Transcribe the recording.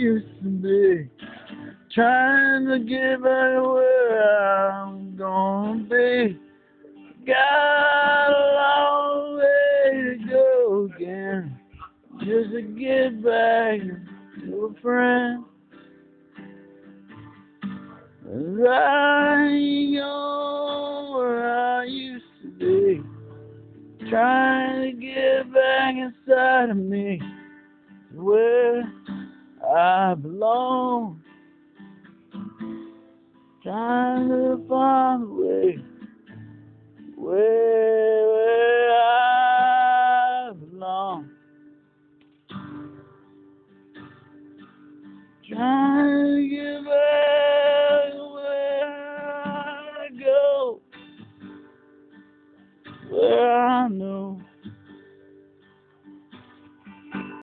used to be. Trying to get back where I'm gonna be. Got a long way to go again. Just to get back to a friend. And I ain't going where I used to be. Trying to get back inside of me. Where I belong. Trying to find a way, way, where I belong. Trying to get back where I go, where I know.